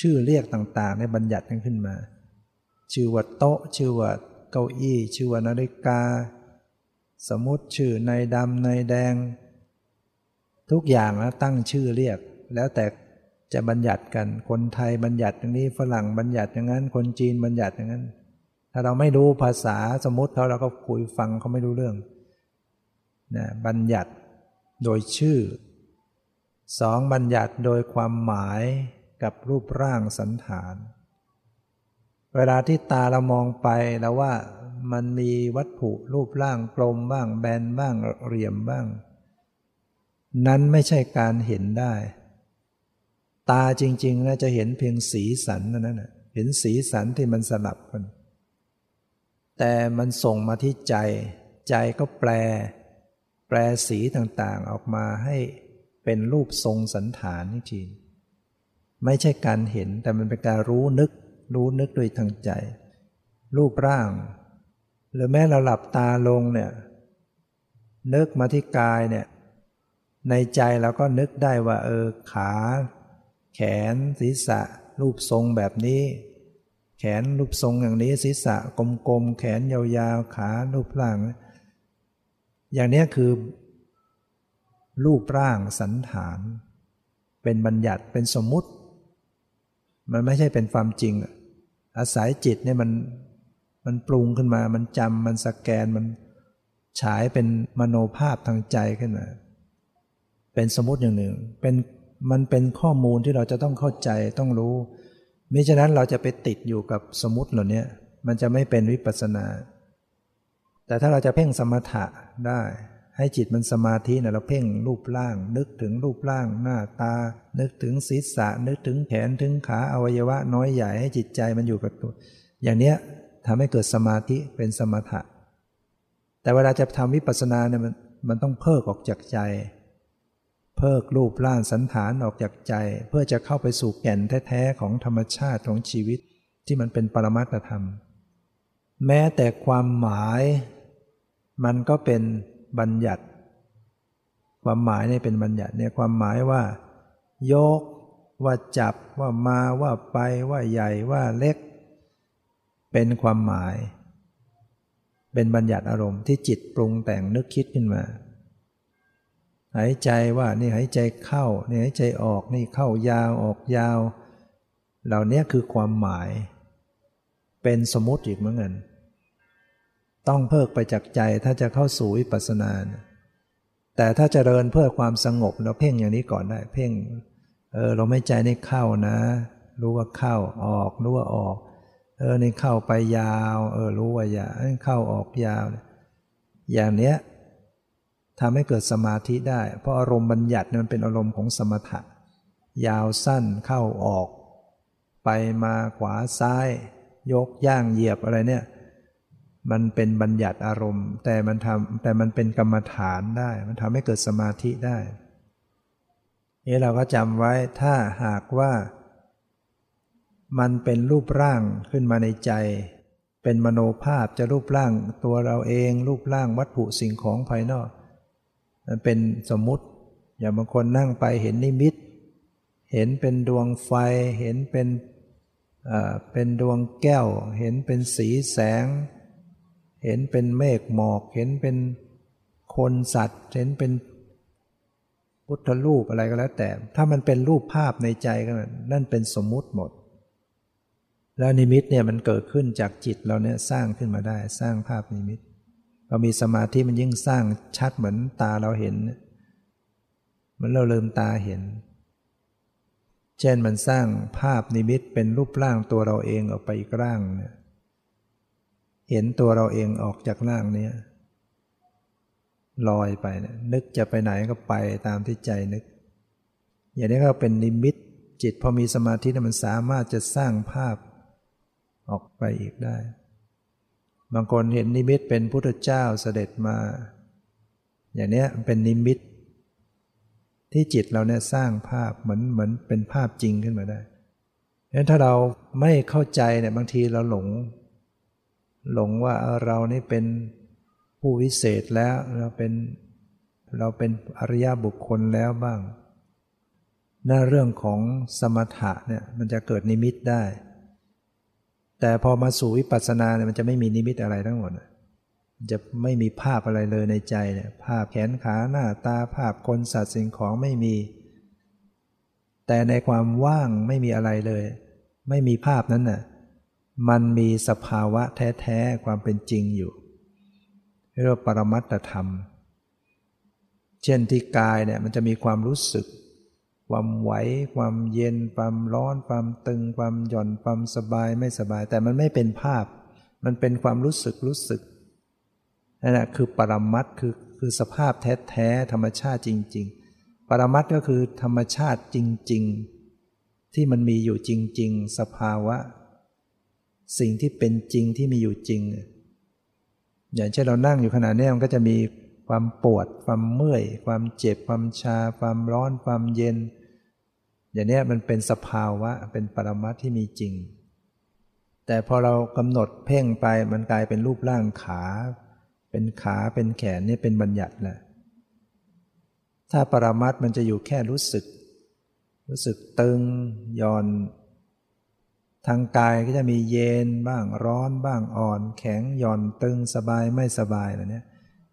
ชื่อเรียกต่างๆในบัญญัติกันขึ้นมา ชื่อว่าโต๊ะ ชื่อว่าเก้าอี้ ชื่อว่านาฬิกา สมมติชื่อในดำในแดง ทุกอย่างแล้วตั้งชื่อเรียก แล้วแต่จะบัญญัติกันคนไทยบัญญัติอย่างนี้ฝรั่งบัญญัติอย่างนั้น คนจีนบัญญัติอย่างนั้น ถ้าเราไม่รู้ภาษาสมมติเขาเราก็คุยฟังเขาไม่รู้เรื่อง นะบัญญัติโดยชื่อสองบัญญัติโดยความหมายกับรูปร่างสันฐาน เวลาที่ตาเรามองไปแล้วว่ามันมีวัตถุรูปร่างกลมบ้างแบนบ้างเรียมบ้าง นั้นไม่ใช่การเห็นได้ ตาจริงๆนะจะเห็นเพียงสีสันนั่นแหละเห็นสีสันที่มันสลับกัน แต่มันส่งมาที่ใจ ใจก็แปล แปลสีต่างๆออกมาให้เป็นรูปทรงสันฐานจริงไม่ใช่การเห็นแต่มันเป็นการรู้นึก รู้นึกโดยทางใจ รูปร่าง หรือแม้เราหลับตาลงเนี่ยนึกมาที่กายเนี่ยในใจเราก็นึกได้ว่าเออขา แขนศีรษะ รูปทรงแบบนี้ แขนรูปทรงอย่างนี้ศีรษะกลมๆแขนยาวๆขารูปร่าง อย่างนี้คือ รูปร่างสันฐาน เป็นบัญญัติเป็นสมมุติ มันไม่ใช่เป็นความจริง อาศัยจิตเนี่ยมันมันปรุงขึ้นมา มันจำมันสแกนมันฉายเป็นมโนภาพทางใจขึ้นมา เป็นสมมติอย่างหนึ่ง เป็นมันเป็นข้อมูลที่เราจะต้องเข้าใจต้องรู้มิฉะนั้นเราจะไปติดอยู่กับสมมติเหล่านี้มันจะไม่เป็นวิปัสนา แต่ถ้าเราจะเพ่งสมถะได้ให้จิตมันสมาธินะเราเพ่งรูปร่าง นึกถึงรูปร่างหน้าตา นึกถึงศีรษะ นึกถึงแขนถึงขาอวัยวะน้อยใหญ่ให้จิตใจมันอยู่กับตัว อย่างเนี้ยทำให้เกิดสมาธิเป็นสมถะ แต่เวลาจะทำวิปัสสนาเนี่ยมันมันต้องเพิกออกจากใจ เพิกรูปร่างสันฐานออกจากใจ เพื่อจะเข้าไปสู่แก่นแท้ๆของธรรมชาติของชีวิต ที่มันเป็นปรมัตธรรม แม้แต่ความหมาย มันก็เป็นบัญญัติ ความหมายนี่เป็นบัญญัติเนี่ยความหมายว่า ยก ว่าจับว่ามาว่าไปว่าใหญ่ว่าเล็ก เป็นความหมาย เป็นบัญญัติอารมณ์ที่จิตปรุงแต่งนึกคิดขึ้นมา หายใจว่านี่หายใจเข้านี่หายใจออกนี่เข้ายาวออกยาว เหล่านี้คือความหมาย เป็นสมมติอีกเหมือนกัน ต้องเพิกไปจากใจถ้าจะเข้าสู่วิปัสสนา แต่ถ้าจเจริญเพื่อความสงบเราเพ่งอย่างนี้ก่อนได้ เพ่ง เออเราไม่ใจนี่เข้านะ รู้ว่าเข้าออก รู้ว่าออก เออนี่เข้าไปยาว เออรู้ว่ายาวเข้าออกยาว อย่างเนี้ยทำให้เกิดสมาธิได้ เพราะอารมณ์บัญญัติมันเป็นอารมณ์ของสมถะ ยาวสั้นเข้าออก ไปมาขวาซ้าย ยกย่างเหยียบอะไรเนี่ย มันเป็นบัญญัติอารมณ์ แต่มันทำแต่มันเป็นกรรมฐานได้ มันทำให้เกิดสมาธิได้ นี่เราก็จำไว้ถ้าหากว่า มันเป็นรูปร่างขึ้นมาในใจ เป็นมโนภาพจะรูปร่างตัวเราเอง รูปร่างวัตถุสิ่งของภายนอกมันเป็นสมมุติ อย่างบางคนนั่งไปเห็นนิมิต เห็นเป็นดวงไฟเห็นเป็นเป็นดวงแก้ว เห็นเป็นสีแสง เห็นเป็นเมฆหมอก เห็นเป็นคนสัตว์ เห็นเป็นพุทธรูปอะไรก็แล้วแต่ ถ้ามันเป็นรูปภาพในใจก็นั่นเป็นสมมุติหมด แล้วนิมิตเนี่ยมันเกิดขึ้นจากจิตเราเนี่ยสร้างขึ้นมาได้สร้างภาพนิมิต เรามีสมาธิมันยิ่งสร้างชัดเหมือนตาเราเห็นเหมือนเราเลิมตาเห็น เช่นมันสร้างภาพนิมิตเป็นรูปร่างตัวเราเองออกไปอีกร่างเนี่ย เห็นตัวเราเองออกจากร่างนี้ลอยไปเนี่ยนึกจะไปไหนก็ไปตามที่ใจนึก อย่างนี้ก็เป็นนิมิตจิตพอมีสมาธิมันสามารถจะสร้างภาพออกไปอีกได้ บางคนเห็นนิมิตเป็นพุทธเจ้าเสด็จมา อย่างนี้เป็นนิมิต ที่จิตเราเนี่ยสร้างภาพเหมือนเหมือนเป็นภาพจริงขึ้นมาได้เพราะถ้าเราไม่เข้าใจเนี่ยบางทีเราหลง หลงว่าเรานี่เป็นผู้วิเศษแล้วเราเป็นเราเป็นอริยบุคคลแล้วบ้างหน้าเรื่องของสมถะเนี่ยมันจะเกิดนิมิตได้ แต่พอมาสู่วิปัสสนาเนี่ยมันจะไม่มีนิมิตอะไรทั้งหมดจะไม่มีภาพอะไรเลยในใจเนี่ยภาพแขนขาหน้าตาภาพคนสัตว์สิ่งของไม่มี แต่ในความว่างไม่มีอะไรเลย ไม่มีภาพนั้นน่ะ มันมีสภาวะแท้ๆความเป็นจริงอยู่เรียกว่าปรมัตธรรม เช่นที่กายเนี่ยมันจะมีความรู้สึก ความไหว ความเย็น ความร้อน ความตึง ความหย่อน ความสบายไม่สบาย แต่มันไม่เป็นภาพ มันเป็นความรู้สึกรู้สึกนั่นแหละคือปรมัตคือคือสภาพแท้ๆธรรมชาติจริง ๆ ปรมัตก็คือธรรมชาติจริง ๆ ที่มันมีอยู่จริง ๆ สภาวะ สิ่งที่เป็นจริงที่มีอยู่จริง อย่างเช่นเรานั่งอยู่ขณะนี้มันก็จะมีความปวด ความเมื่อย ความเจ็บ ความชา ความร้อน ความเย็น อย่างนี้มันเป็นสภาวะเป็นปรมัตที่มีจริง แต่พอเรากำหนดเพ่งไปมันกลายเป็นรูปร่างขา เป็นขาเป็นแขนนี่เป็นบัญญัติแหละถ้าปรมัตมันจะอยู่แค่รู้สึก รู้สึกตึงย่อน ทางกายก็จะมีเย็นบ้างร้อนบ้างอ่อนแข็งหย่อนตึงสบายไม่สบายอะไรเนี้ย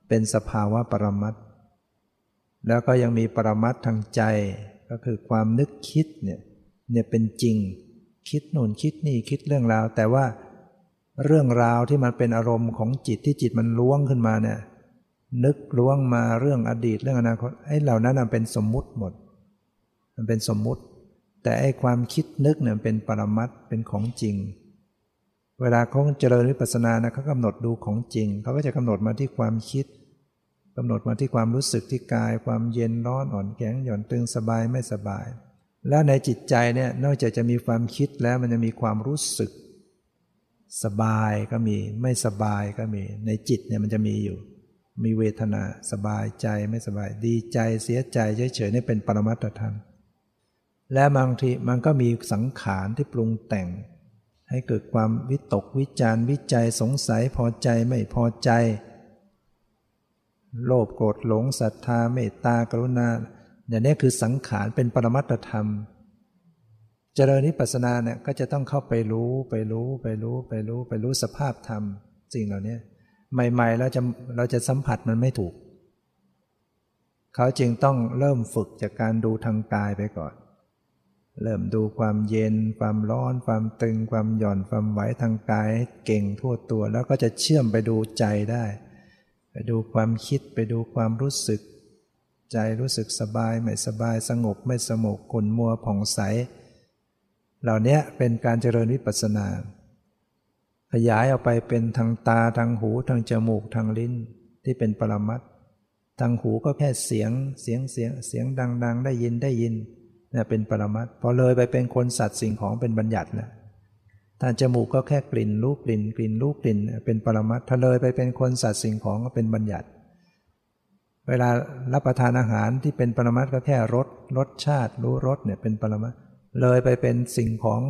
เป็นสภาวะปรมัตแล้วก็ยังมีปรมัตทางใจก็คือความนึกคิดเนี่ยเนี่ยเป็นจริง คิดโน่นคิดนี่คิดเรื่องราว แต่ว่าเรื่องราวที่มันเป็นอารมณ์ของจิตที่จิตมันล้วงขึ้นมาเนี่ยนึกล้วงมาเรื่องอดีตเรื่องอนาคตไอ้เหล่านั้นเป็นสมมุติหมด มันเป็นสมมุติ แต่ไอ้ความคิดนึกเนี่ยเป็นปรมัตเป็นของจริง เวลาเขาเจริญวิปัสสนานะเขากำหนดดูของจริงเขาก็จะกำหนดมาที่ความคิดกำหนดมาที่ความรู้สึกที่กาย ความเย็นร้อนอ่อนแข็งหย่อนตึงสบายไม่สบาย แล้วในจิตใจเนี่ยนอกจากจะมีความคิดแล้วมันจะมีความรู้สึก สบายก็มีไม่สบายก็มี ในจิตเนี่ยมันจะมีอยู่ มีเวทนาสบายใจไม่สบาย ดีใจเสียใจเฉยๆนี่เป็นปรมัตถธรรม และบางทีมันก็มีสังขารที่ปรุงแต่ง ให้เกิดความวิตกวิจารวิจัยสงสัยพอใจไม่พอใจ โลภโกรธหลงศรัทธาเมตตากรุณาอย่างนี้คือสังขารเป็นปรมัตธรรม เจริญนิพพานาเนี่ยก็จะต้องเข้าไปรู้ไปรู้ไปรู้ไปรู้ไปรู้สภาพธรรมสิ่งเหล่านี้ใหม่ๆเราจะเราจะสัมผัสมันไม่ถูก เขาจึงต้องเริ่มฝึกจากการดูทางกายไปก่อน เริ่มดูความเย็น ความร้อน ความตึง ความหย่อน ความไหวทางกายเก่งทั่วตัว แล้วก็จะเชื่อมไปดูใจได้ ไปดูความคิดไปดูความรู้สึก ใจรู้สึกสบายไม่สบายสงบไม่สงบขุนมัวผ่องใส เหล่านี้เป็นการเจริญวิปัสสนา ขยายออกไปเป็นทางตาทางหูทางจมูกทางลิ้นที่เป็นปรมัตทางหูก็แค่เสียงเสียงเสียงเสียงดัง ๆ ได้ยินได้ยิน เนี่ยเป็นปรมัตพอเลยไปเป็นคนสัตว์สิ่งของเป็นบัญญัติแล้วทางจมูกก็แค่กลิ่นรูปกลิ่นกลิ่นรูปกลิ่น เป็นปรมัตถ้าเลยไปเป็นคนสัตว์สิ่งของก็เป็นบัญญัติ เวลารับประทานอาหารที่เป็นปรมัตก็แค่รสรสชาติ รู้รสเนี่ยเป็นปรมัตเลยไปเป็นสิ่งของ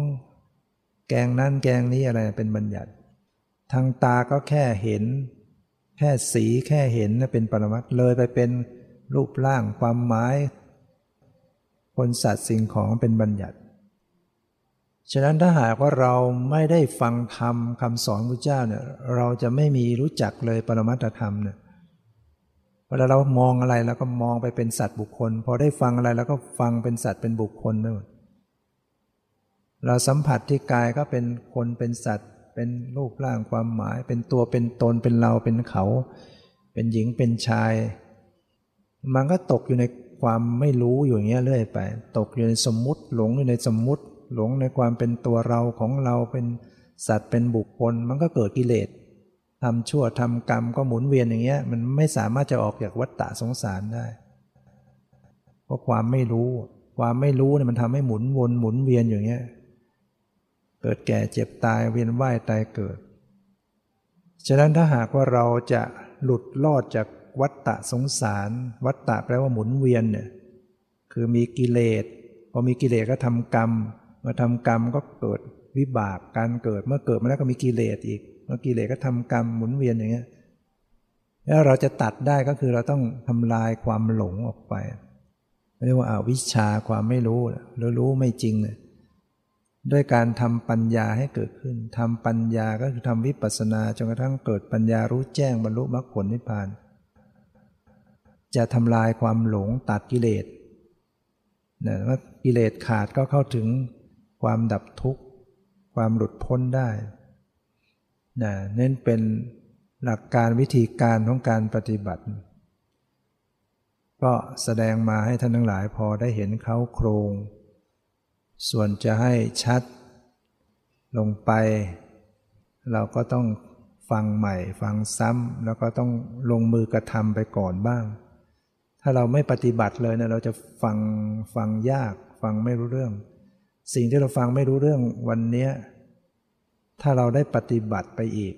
แกงนั่นแกงนี้อะไรเป็นบัญญัติ ทางตาก็แค่เห็น แค่สีแค่เห็นเป็นปรมัตเลยไปเป็นรูปร่างความหมาย คนสัตว์สิ่งของเป็นบัญญัติ ฉะนั้นถ้าหากว่าเราไม่ได้ฟังธรรมคำสอนพระเจ้าเนี่ยเราจะไม่มีรู้จักเลยปรมัตธรรมเนี่ยเวลาเรามองอะไรแล้วก็มองไปเป็นสัตว์บุคคล พอได้ฟังอะไรแล้วก็ฟังเป็นสัตว์เป็นบุคคลนั่นเราสัมผัสที่กายก็เป็นคนเป็นสัตว์ เป็นรูปร่างความหมาย เป็นตัวเป็นตนเป็นเราเป็นเขา เป็นหญิงเป็นชาย มันก็ตกอยู่ใน ความไม่รู้อยู่อย่างเงี้ยเรื่อยไป ตกอยู่ในสมมติหลงอยู่ในสมมติ หลงในความเป็นตัวเราของเราเป็นสัตว์เป็นบุคคล มันก็เกิดกิเลสทำชั่วทำกรรมก็หมุนเวียนอย่างเงี้ย มันไม่สามารถจะออกจากวัฏฏะสงสารได้ เพราะความไม่รู้ ความไม่รู้เนี่ยมันทำให้หมุนวนหมุนเวียนอย่างเงี้ย เกิดแก่เจ็บตายเวียนว่ายตายเกิด ฉะนั้นถ้าหากว่าเราจะหลุดลอดจาก วัฏฏะสงสาร วัฏฏะแปลว่าหมุนเวียนเนี่ยคือมีกิเลสพอมีกิเลสก็ทำกรรมมาทำกรรมก็เกิดวิบากการเกิดเมื่อเกิดมาแล้วก็มีกิเลสอีก เมื่อกิเลสก็ทำกรรมหมุนเวียนอย่างเงี้ยแล้วเราจะตัดได้ก็คือเราต้องทำลายความหลงออกไปเรียกว่าอาวิชชาความไม่รู้หรือรู้ไม่จริงเนี่ยด้วยการทำปัญญาให้เกิดขึ้นทำปัญญาก็คือทำวิปัสสนาจนกระทั่งเกิดปัญญารู้แจ้งบรรลุมรรคผลนิพพาน จะทำลายความหลงตัดกิเลสนะว่ากิเลสขาดก็เข้าถึงความดับทุกข์ ความหลุดพ้นได้นะเน้นเป็นหลักการวิธีการของการปฏิบัติ ก็แสดงมาให้ท่านทั้งหลายพอได้เห็นเขาโครง ส่วนจะให้ชัดลงไป เราก็ต้องฟังใหม่ฟังซ้ำแล้วก็ต้องลงมือกระทำไปก่อนบ้าง ถ้าเราไม่ปฏิบัติเลยเนะเราจะฟังฟังยาก ฟังไม่รู้เรื่อง สิ่งที่เราฟังไม่รู้เรื่องวันนี้ถ้าเราได้ปฏิบัติไปอีก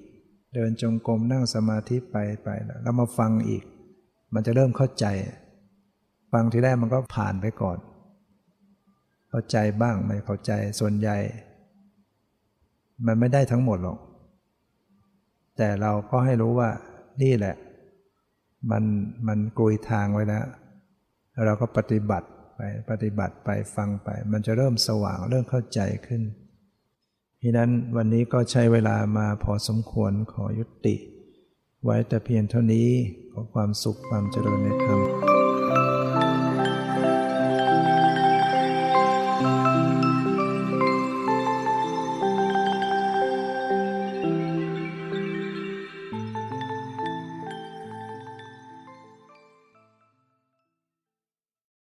เดินจงกรมนั่งสมาธิไปไปแล้วมาฟังอีก มันจะเริ่มเข้าใจ ฟังทีแรกมันก็ผ่านไปก่อน เข้าใจบ้างไม่เข้าใจส่วนใหญ่ มันไม่ได้ทั้งหมดหรอก แต่เราก็ให้รู้ว่านี่แหละ มันมันกลุยทางไว้แล้วเราก็ปฏิบัติไปปฏิบัติไปฟังไป มันจะเริ่มสว่างเริ่มเข้าใจขึ้นทีนั้นวันนี้ก็ใช้เวลามาพอสมควรขอยุติ ไว้แต่เพียงเท่านี้ขอความสุขความเจริญในธรรม